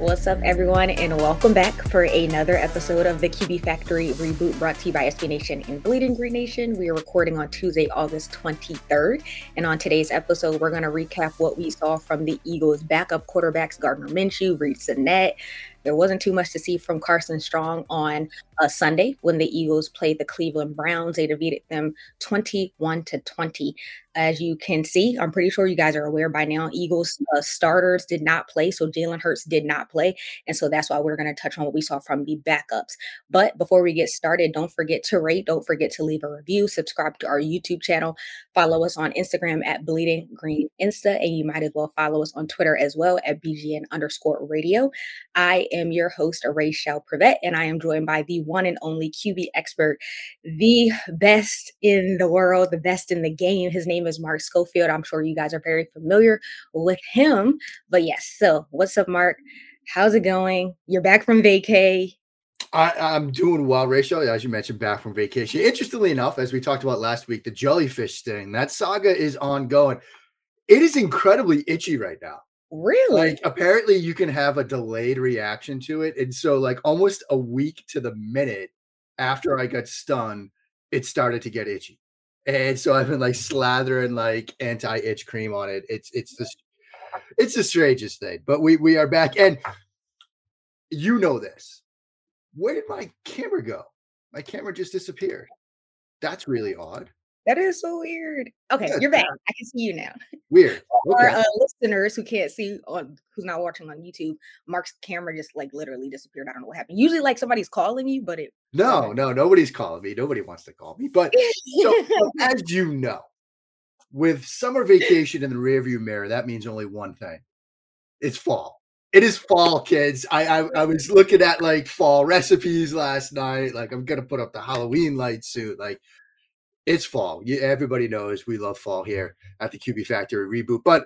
What's up, everyone, and welcome back for another episode of the QB Factory reboot brought to you by SB Nation and Bleeding Green Nation. We are recording on Tuesday, August 23rd. And on today's episode, we're going to recap what we saw from the Eagles' backup quarterbacks, Gardner Minshew, Reid Sinnett, there wasn't too much to see from Carson Strong on a Sunday when the Eagles played the Cleveland Browns. They defeated them 21 to 20. As you can see, I'm pretty sure you guys are aware by now, Eagles uh, starters did not play. So Jalen Hurts did not play. And so that's why we're going to touch on what we saw from the backups. But before we get started, don't forget to rate, don't forget to leave a review, subscribe to our YouTube channel, follow us on Instagram at Bleeding Green Insta, and you might as well follow us on Twitter as well at BGN underscore radio. I am your host, Rachel Prevet, and I am joined by the one and only QB expert, the best in the world, the best in the game. His name is Mark Schofield. I'm sure you guys are very familiar with him. But yes, so what's up, Mark? How's it going? You're back from vacay. I, am doing well, Rachel. As you mentioned, back from vacation. Interestingly enough, as we talked about last week, the jellyfish sting, that saga is ongoing. It is incredibly itchy right now. Really? Like apparently you can have a delayed reaction to it. And so like almost a week to the minute after I got stung, it started to get itchy. And so I've been like slathering like anti-itch cream on it. It's it's the it's the strangest thing. But we we are back and you know this. Where did my camera go? My camera just disappeared. That's really odd. That is so weird. Okay, yeah, you're back. I can see you now. Weird. Okay. Our uh, listeners who can't see on who's not watching on YouTube, Mark's camera just like literally disappeared. I don't know what happened. Usually, like somebody's calling you, but it. No, no, nobody's calling me. Nobody wants to call me. But so, as you know, with summer vacation in the rearview mirror, that means only one thing: it's fall. It is fall, kids. I, I I was looking at like fall recipes last night. Like I'm gonna put up the Halloween light suit. Like it's fall. You, everybody knows we love fall here at the QB Factory reboot, but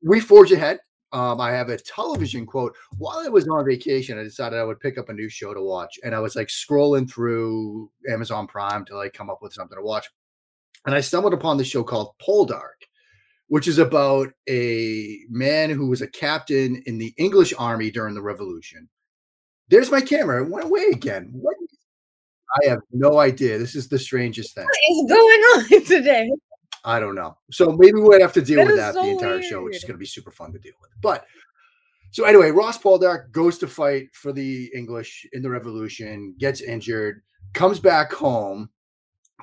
we forge ahead. Um, I have a television quote. While I was on vacation, I decided I would pick up a new show to watch, and I was like scrolling through Amazon Prime to like come up with something to watch, and I stumbled upon the show called Poldark, which is about a man who was a captain in the English army during the Revolution. There's my camera. It went away again. What I have no idea. This is the strangest thing. What is going on today? I don't know. So maybe we'll have to deal that with that so the entire weird. show, which is going to be super fun to deal with. But so anyway, Ross Poldark goes to fight for the English in the Revolution, gets injured, comes back home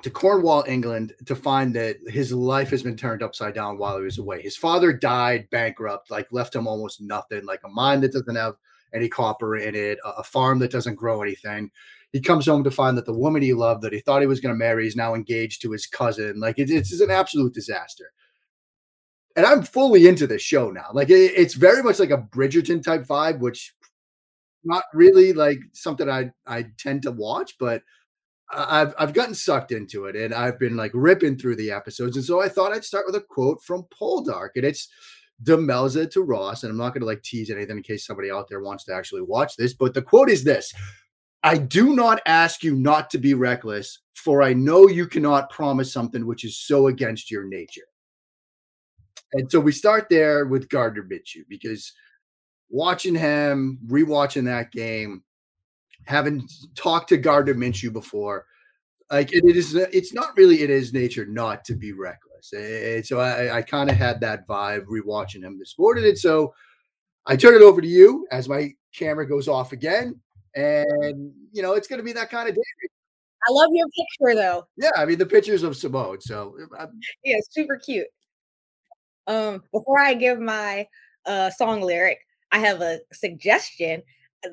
to Cornwall, England, to find that his life has been turned upside down while he was away. His father died bankrupt, like left him almost nothing, like a mine that doesn't have any copper in it, a farm that doesn't grow anything he comes home to find that the woman he loved that he thought he was going to marry is now engaged to his cousin. Like it, it's an absolute disaster. And I'm fully into this show now. Like it, it's very much like a Bridgerton type vibe, which not really like something I I tend to watch, but I've I've gotten sucked into it and I've been like ripping through the episodes. And so I thought I'd start with a quote from Poldark. And it's Demelza to Ross. And I'm not going to like tease anything in case somebody out there wants to actually watch this. But the quote is this I do not ask you not to be reckless, for I know you cannot promise something which is so against your nature. And so we start there with Gardner Minshew because watching him, rewatching that game, having talked to Gardner Minshew before, like it, is, it's not really in his nature not to be reckless. And so I, I kind of had that vibe rewatching him this morning. And so I turn it over to you as my camera goes off again and you know it's going to be that kind of day. I love your picture though. Yeah, I mean the pictures of Simone. So I'm, yeah, super cute. Um, before I give my uh song lyric, I have a suggestion.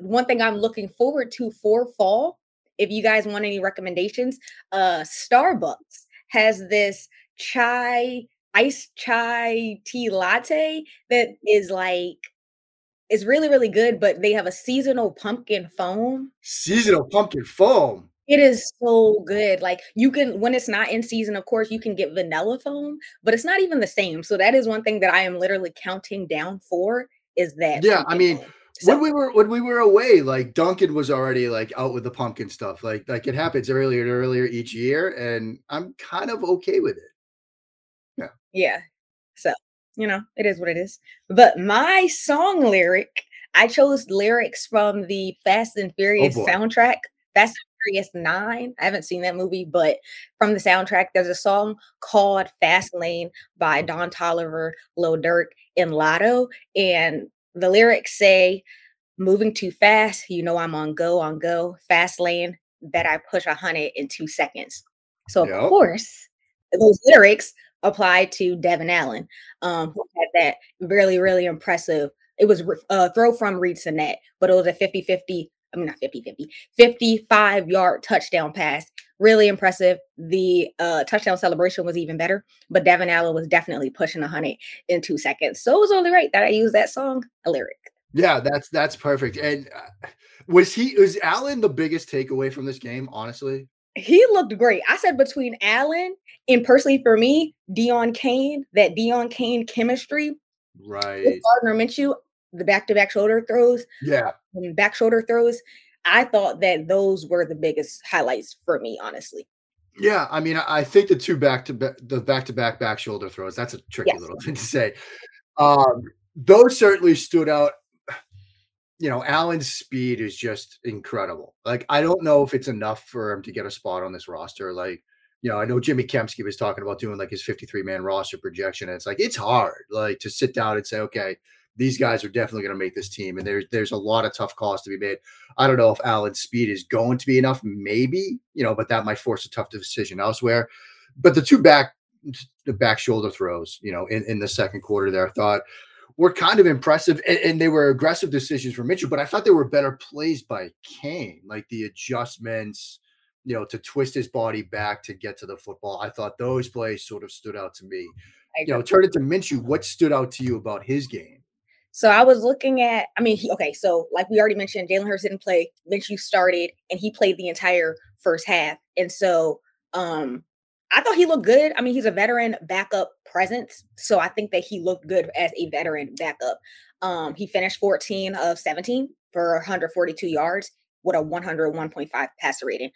One thing I'm looking forward to for fall, if you guys want any recommendations, uh Starbucks has this chai iced chai tea latte that is like it's really, really good, but they have a seasonal pumpkin foam. Seasonal pumpkin foam. It is so good. Like you can when it's not in season, of course, you can get vanilla foam, but it's not even the same. So that is one thing that I am literally counting down for is that. Yeah, I mean, so, when we were when we were away, like Dunkin' was already like out with the pumpkin stuff. Like like it happens earlier and earlier each year, and I'm kind of okay with it. Yeah. So you know, it is what it is. But my song lyric, I chose lyrics from the Fast and oh, Furious oh soundtrack. Fast and Furious 9. I haven't seen that movie, but from the soundtrack, there's a song called Fast Lane by Don Toliver, Lil Durk, and Latto. And the lyrics say, moving too fast, you know I'm on go, on go, fast lane, bet I push a hundred in two seconds. So yep. of course, those lyrics apply to Devin Allen, um, who had that really, really impressive. It was a uh, throw from Reid Sinnett, but it was a 50-50, I mean not 50-50, 55 yard touchdown pass. Really impressive. The uh, touchdown celebration was even better, but Devin Allen was definitely pushing a hundred in two seconds. So it was only right that I used that song, a lyric. Yeah, that's that's perfect. And uh, was he was Allen the biggest takeaway from this game? Honestly, he looked great. I said between Allen and personally for me, Deon Cain, that Deon Cain chemistry, right? With Gardner Minshew, the back-to-back shoulder throws, yeah, back shoulder throws. I thought that those were the biggest highlights for me, honestly. Yeah, I mean, I think the two back to back, the back to back back shoulder throws. That's a tricky yes. little thing to say. Um, those certainly stood out you know, Allen's speed is just incredible. Like, I don't know if it's enough for him to get a spot on this roster. Like, you know, I know Jimmy Kempski was talking about doing like his 53 man roster projection. And it's like, it's hard, like, to sit down and say, okay, these guys are definitely going to make this team. And there's there's a lot of tough calls to be made. I don't know if Allen's speed is going to be enough, maybe, you know, but that might force a tough decision elsewhere. But the two back the back shoulder throws, you know, in, in the second quarter there, I thought were kind of impressive and, and, they were aggressive decisions for Minshew, but I thought they were better plays by Cain, like the adjustments, you know, to twist his body back to get to the football. I thought those plays sort of stood out to me. You know, turn it to Minshew. What stood out to you about his game? So I was looking at, I mean, he, okay, so like we already mentioned, Jalen Hurts didn't play. Minshew started and he played the entire first half. And so um I thought he looked good. I mean, he's a veteran backup presence, so I think that he looked good as a veteran backup. Um, he finished 14 of 17 for 142 yards with a 101.5 passer rating.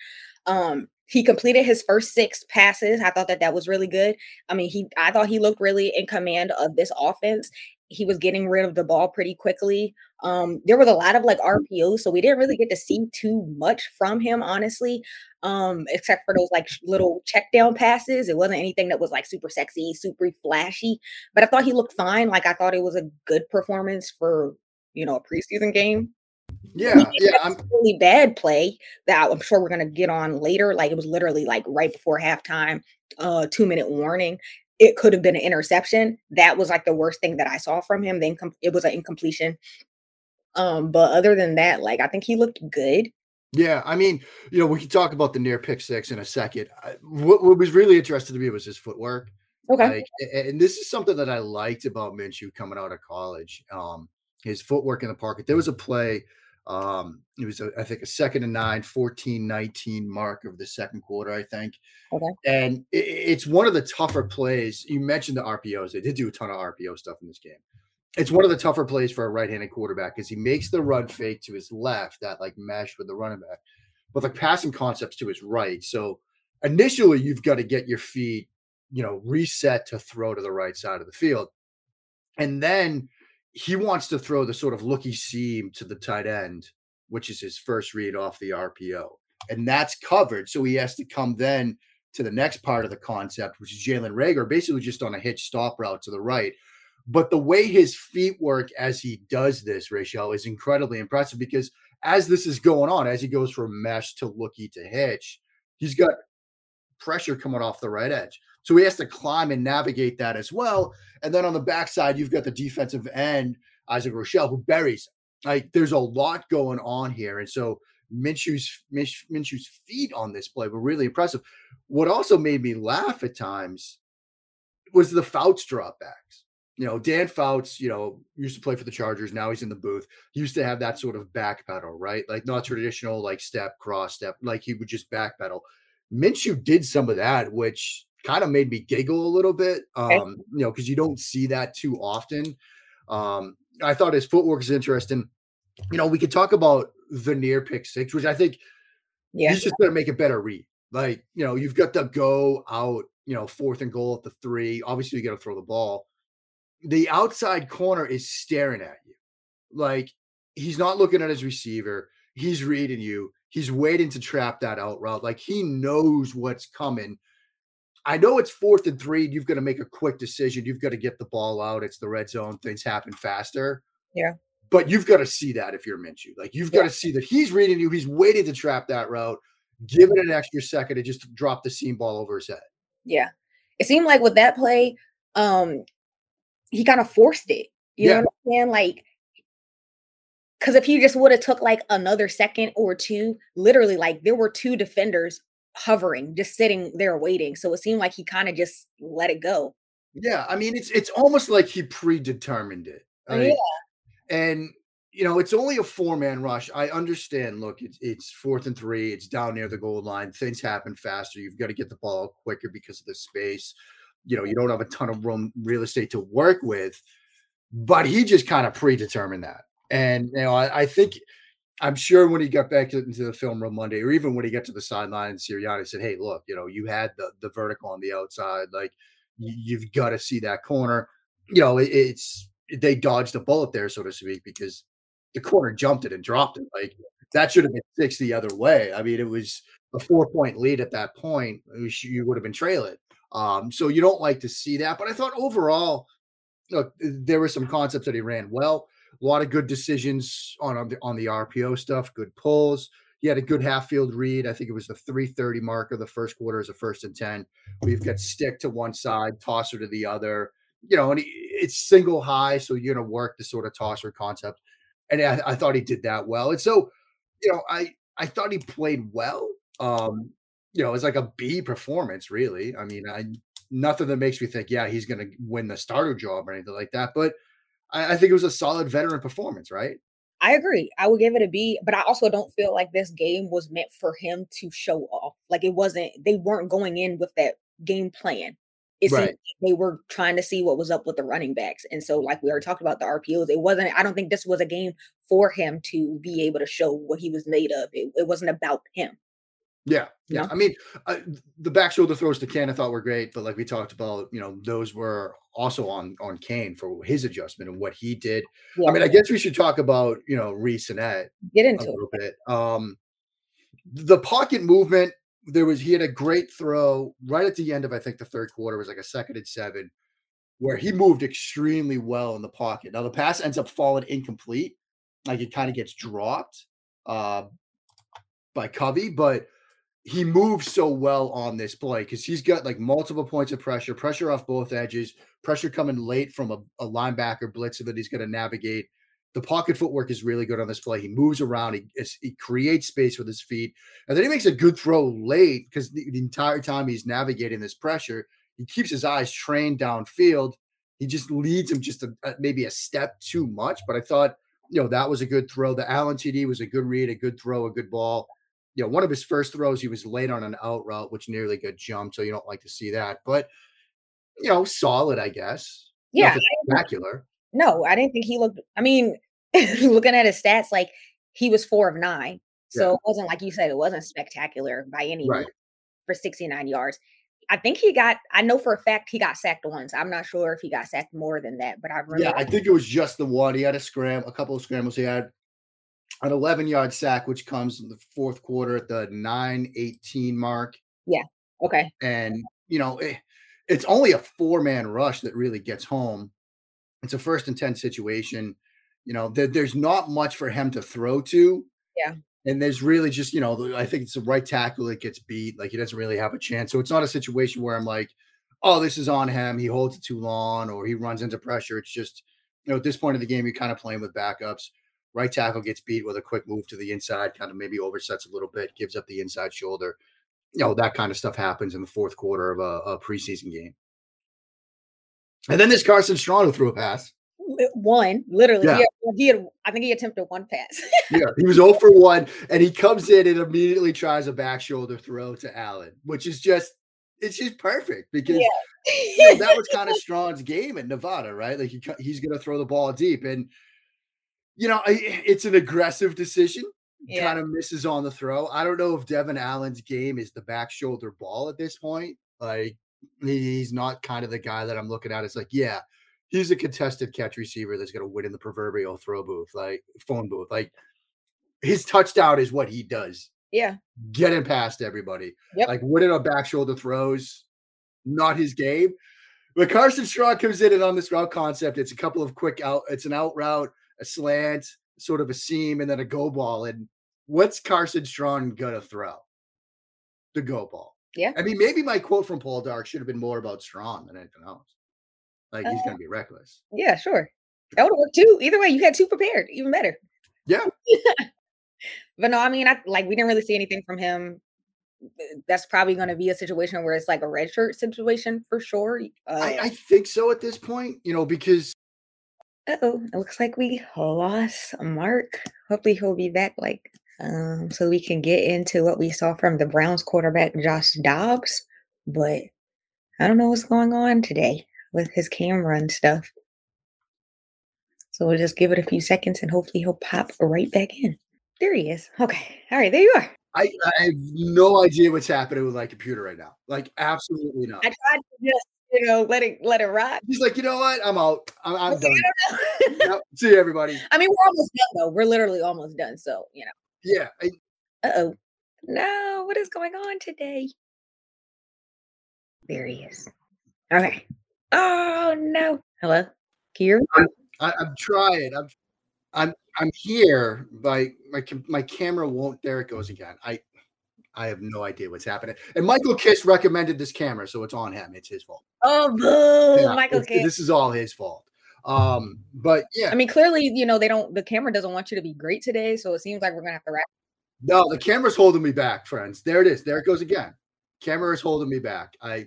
Um, he completed his first six passes. I thought that that was really good. I mean, he I thought he looked really in command of this offense. He was getting rid of the ball pretty quickly. Um, there was a lot of like RPOs, so we didn't really get to see too much from him, honestly. Um, except for those like little check down passes. It wasn't anything that was like super sexy, super flashy. But I thought he looked fine. Like I thought it was a good performance for you know a preseason game. Yeah, yeah, I'm really bad play that I'm sure we're gonna get on later. Like it was literally like right before halftime, uh, two minute warning. It could have been an interception. That was like the worst thing that I saw from him. Then it was an incompletion. Um, but other than that, like I think he looked good. Yeah, I mean, you know, we can talk about the near pick six in a second. What, what was really interesting to me was his footwork. Okay, like, and this is something that I liked about Minshew coming out of college. Um, his footwork in the pocket. There was a play. Um, it was, a, I think, a second and nine, 14 19 mark of the second quarter, I think. Okay. And it, it's one of the tougher plays. You mentioned the RPOs. They did do a ton of RPO stuff in this game it's one of the tougher plays for a right-handed quarterback because he makes the run fake to his left, that like mesh with the running back, but the passing concepts to his right. So initially, you've got to get your feet, you know, reset to throw to the right side of the field, and then he wants to throw the sort of looky seam to the tight end, which is his first read off the RPO, and that's covered. So he has to come then to the next part of the concept, which is Jalen Reagor, basically just on a hitch stop route to the right but the way his feet work as he does this, Rachel, is incredibly impressive because as this is going on, as he goes from mesh to looky to hitch, he's got pressure coming off the right edge. So he has to climb and navigate that as well. And then on the backside, you've got the defensive end, Isaac Rochell, who buries. Like there's a lot going on here. And so Minshew's Minshew's feet on this play were really impressive. What also made me laugh at times was the Fouts dropbacks you know, Dan Fouts, you know, used to play for the Chargers. Now he's in the booth. He used to have that sort of back pedal, right? Like not traditional, like step, cross step, like he would just back pedal. Minshew did some of that, which kind of made me giggle a little bit, um, you know, because you don't see that too often. Um, I thought his footwork is interesting. You know, we could talk about the near pick six, which I think yeah. he's just going to make a better read. Like, you know, you've got the go out, you know, fourth and goal at the three. Obviously, you got to throw the ball the outside corner is staring at you. Like he's not looking at his receiver. He's reading you. He's waiting to trap that out route. Like he knows what's coming. I know it's fourth and three. and You've got to make a quick decision. You've got to get the ball out. It's the red zone. Things happen faster. Yeah. But you've got to see that if you're Minshew. Like you've yeah. got to see that he's reading you. He's waiting to trap that route. Give it an extra second to just drop the seam ball over his head. Yeah. It seemed like with that play, um, he kind of forced it. You yeah. know what I'm saying? Like, because if he just would have took like another second or two, literally, like there were two defenders hovering, just sitting there waiting. So it seemed like he kind of just let it go. Yeah, I mean, it's it's almost like he predetermined it. Right? Yeah, and you know, it's only a four man rush. I understand. Look, it's it's fourth and three. It's down near the goal line. Things happen faster. You've got to get the ball quicker because of the space. You know, you don't have a ton of room real estate to work with. But he just kind of predetermined that. And you know, I, I think I'm sure when he got back into the film room Monday, or even when he got to the sideline, Sirianni said, "Hey, look, you know, you had the the vertical on the outside. Like, you, have got to see that corner. You know, it, it's they dodged a bullet there, so to speak, because the corner jumped it and dropped it. Like that should have been six the other way. I mean, it was a four point lead at that point. You would have been trailing. Um, so you don't like to see that. But I thought overall, look, there were some concepts that he ran well. A lot of good decisions on on the, on the RPO stuff. Good pulls. He had a good half field read. I think it was the 330 mark of the first quarter as a first and 10. We've got stick to one side, tosser to the other. You know, and he, it's single high. So you're going to work the sort of tosser concept. And I, I thought he did that well. And so, you know, I, I thought he played well. Um, you know, it's like a B performance, really. I mean, I nothing that makes me think, yeah, he's going to win the starter job or anything like that. But I, I think it was a solid veteran performance, right? I agree. I would give it a B, but I also don't feel like this game was meant for him to show off. Like it wasn't, they weren't going in with that game plan. It right. they were trying to see what was up with the running backs. And so, like we already talked about the RPOs, it wasn't, I don't think this was a game for him to be able to show what he was made of. It, it wasn't about him. Yeah, yeah. I mean, uh, the back shoulder throws to Cain I thought were great, but like we talked about, you know, those were also on on Cain for his adjustment and what he did. Yeah. I mean, I guess we should talk about you know Reid Sinnett get into a little it. bit. Um, the pocket movement. There was he had a great throw right at the end of I think the third quarter was like a second and seven, where he moved extremely well in the pocket. Now the pass ends up falling incomplete, like it kind of gets dropped uh, by Covey, but he moves so well on this play because he's got like multiple points of pressure, pressure off both edges, pressure coming late from a, a linebacker blitzer that he's going to navigate. The pocket footwork is really good on this play. He moves around, he, he creates space with his feet, and then he makes a good throw late because the, the entire time he's navigating this pressure, he keeps his eyes trained downfield. He just leads him just a, a, maybe a step too much. But I thought, you know, that was a good throw. The Allen TD was a good read, a good throw, a good ball you know, one of his first throws, he was late on an out route, which nearly got jumped. So you don't like to see that. But, you know, solid, I guess. Yeah. Spectacular. No, I didn't think he looked. I mean, looking at his stats, like he was four of nine. So yeah. it wasn't like you said, it wasn't spectacular by any right. for 69 yards. I think he got, I know for a fact he got sacked once. I'm not sure if he got sacked more than that, but I remember. Yeah, I think it was just the one. He had a scram, a couple of scrambles. He had an 11 yard sack, which comes in the fourth quarter at the 9 18 mark. Yeah. Okay. And, you know, it, it's only a four man rush that really gets home. It's a first and 10 situation. You know, there, there's not much for him to throw to. Yeah. And there's really just, you know, I think it's the right tackle that gets beat. Like he doesn't really have a chance. So it's not a situation where I'm like, oh, this is on him. He holds it too long or he runs into pressure. It's just, you know, at this point of the game, you're kind of playing with backups. Right tackle gets beat with a quick move to the inside, kind of maybe oversets a little bit, gives up the inside shoulder. You know, that kind of stuff happens in the fourth quarter of a, a preseason game. And then this Carson Strong who threw a pass. One, literally. Yeah. He had, he had, I think he attempted one pass. yeah, he was 0 for 1, and he comes in and immediately tries a back shoulder throw to Allen, which is just it's just perfect because yeah. you know, that was kind of Strong's game at Nevada, right? Like he, he's going to throw the ball deep, and you know, it's an aggressive decision. Yeah. Kind of misses on the throw. I don't know if Devin Allen's game is the back shoulder ball at this point. Like he's not kind of the guy that I'm looking at. It's like, yeah, he's a contested catch receiver that's going to win in the proverbial throw booth, like phone booth. Like his touchdown is what he does. Yeah. Getting past everybody. Yep. Like winning on back shoulder throws, not his game. But Carson Strong comes in and on this route concept, it's a couple of quick out, it's an out route, a slant, sort of a seam, and then a go ball. And what's Carson Strong gonna throw? The go ball. Yeah. I mean, maybe my quote from Poldark should have been more about Strong than anything else. Like he's uh, gonna be reckless. Yeah, sure. That would work too. Either way, you had two prepared, even better. Yeah. but no, I mean, I like we didn't really see anything from him. That's probably going to be a situation where it's like a red shirt situation for sure. Uh, I, I think so at this point, you know, because. Oh, it looks like we lost Mark. Hopefully, he'll be back like um, so we can get into what we saw from the Browns quarterback Josh Dobbs. But I don't know what's going on today with his camera and stuff. So we'll just give it a few seconds and hopefully he'll pop right back in. There he is. Okay. All right. There you are. I, I have no idea what's happening with my computer right now. Like absolutely not. I tried to just you know let it let it ride. He's like, you know what? I'm out. I'm, I'm done. yep. See you, everybody. I mean, we're almost done though. We're literally almost done. So you know. Yeah. Uh oh. No, what is going on today? There he is. Okay. Oh no. Hello. You I'm, I, am trying. I'm I'm I'm here, but my my camera won't. There it goes again. I I have no idea what's happening. And Michael Kist recommended this camera, so it's on him. It's his fault. Oh, boo, yeah, Michael Kist. This is all his fault. Um, but yeah, I mean, clearly, you know, they don't. The camera doesn't want you to be great today, so it seems like we're gonna have to wrap. No, the camera's holding me back, friends. There it is. There it goes again. Camera is holding me back. I.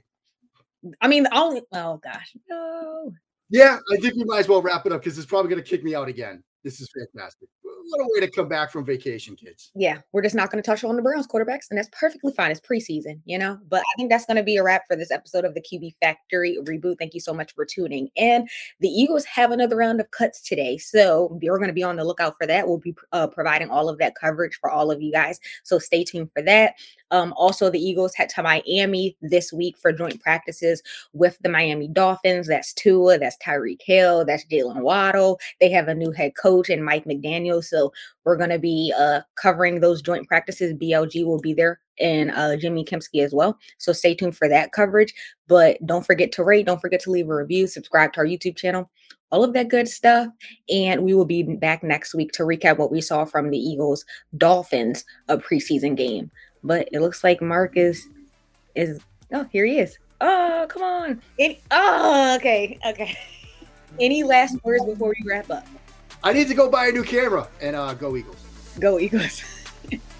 I mean, the only. Oh gosh, no. Yeah, I think we might as well wrap it up because it's probably going to kick me out again. This is fantastic. What a way to come back from vacation, kids. Yeah, we're just not going to touch on the Browns quarterbacks, and that's perfectly fine. It's preseason, you know. But I think that's going to be a wrap for this episode of the QB Factory reboot. Thank you so much for tuning in. The Eagles have another round of cuts today, so we're going to be on the lookout for that. We'll be uh, providing all of that coverage for all of you guys, so stay tuned for that. Um, also, the Eagles head to Miami this week for joint practices with the Miami Dolphins. That's Tua, that's Tyreek Hill, that's Jaylen Waddle. They have a new head coach and Mike McDaniel. So we're going to be uh, covering those joint practices. BLG will be there and uh, Jimmy Kempski as well. So stay tuned for that coverage. But don't forget to rate, don't forget to leave a review, subscribe to our YouTube channel, all of that good stuff. And we will be back next week to recap what we saw from the Eagles Dolphins a preseason game. But it looks like Marcus is is oh here he is. Oh come on. Any, oh okay okay. Any last words before we wrap up? I need to go buy a new camera and uh, go Eagles. Go Eagles.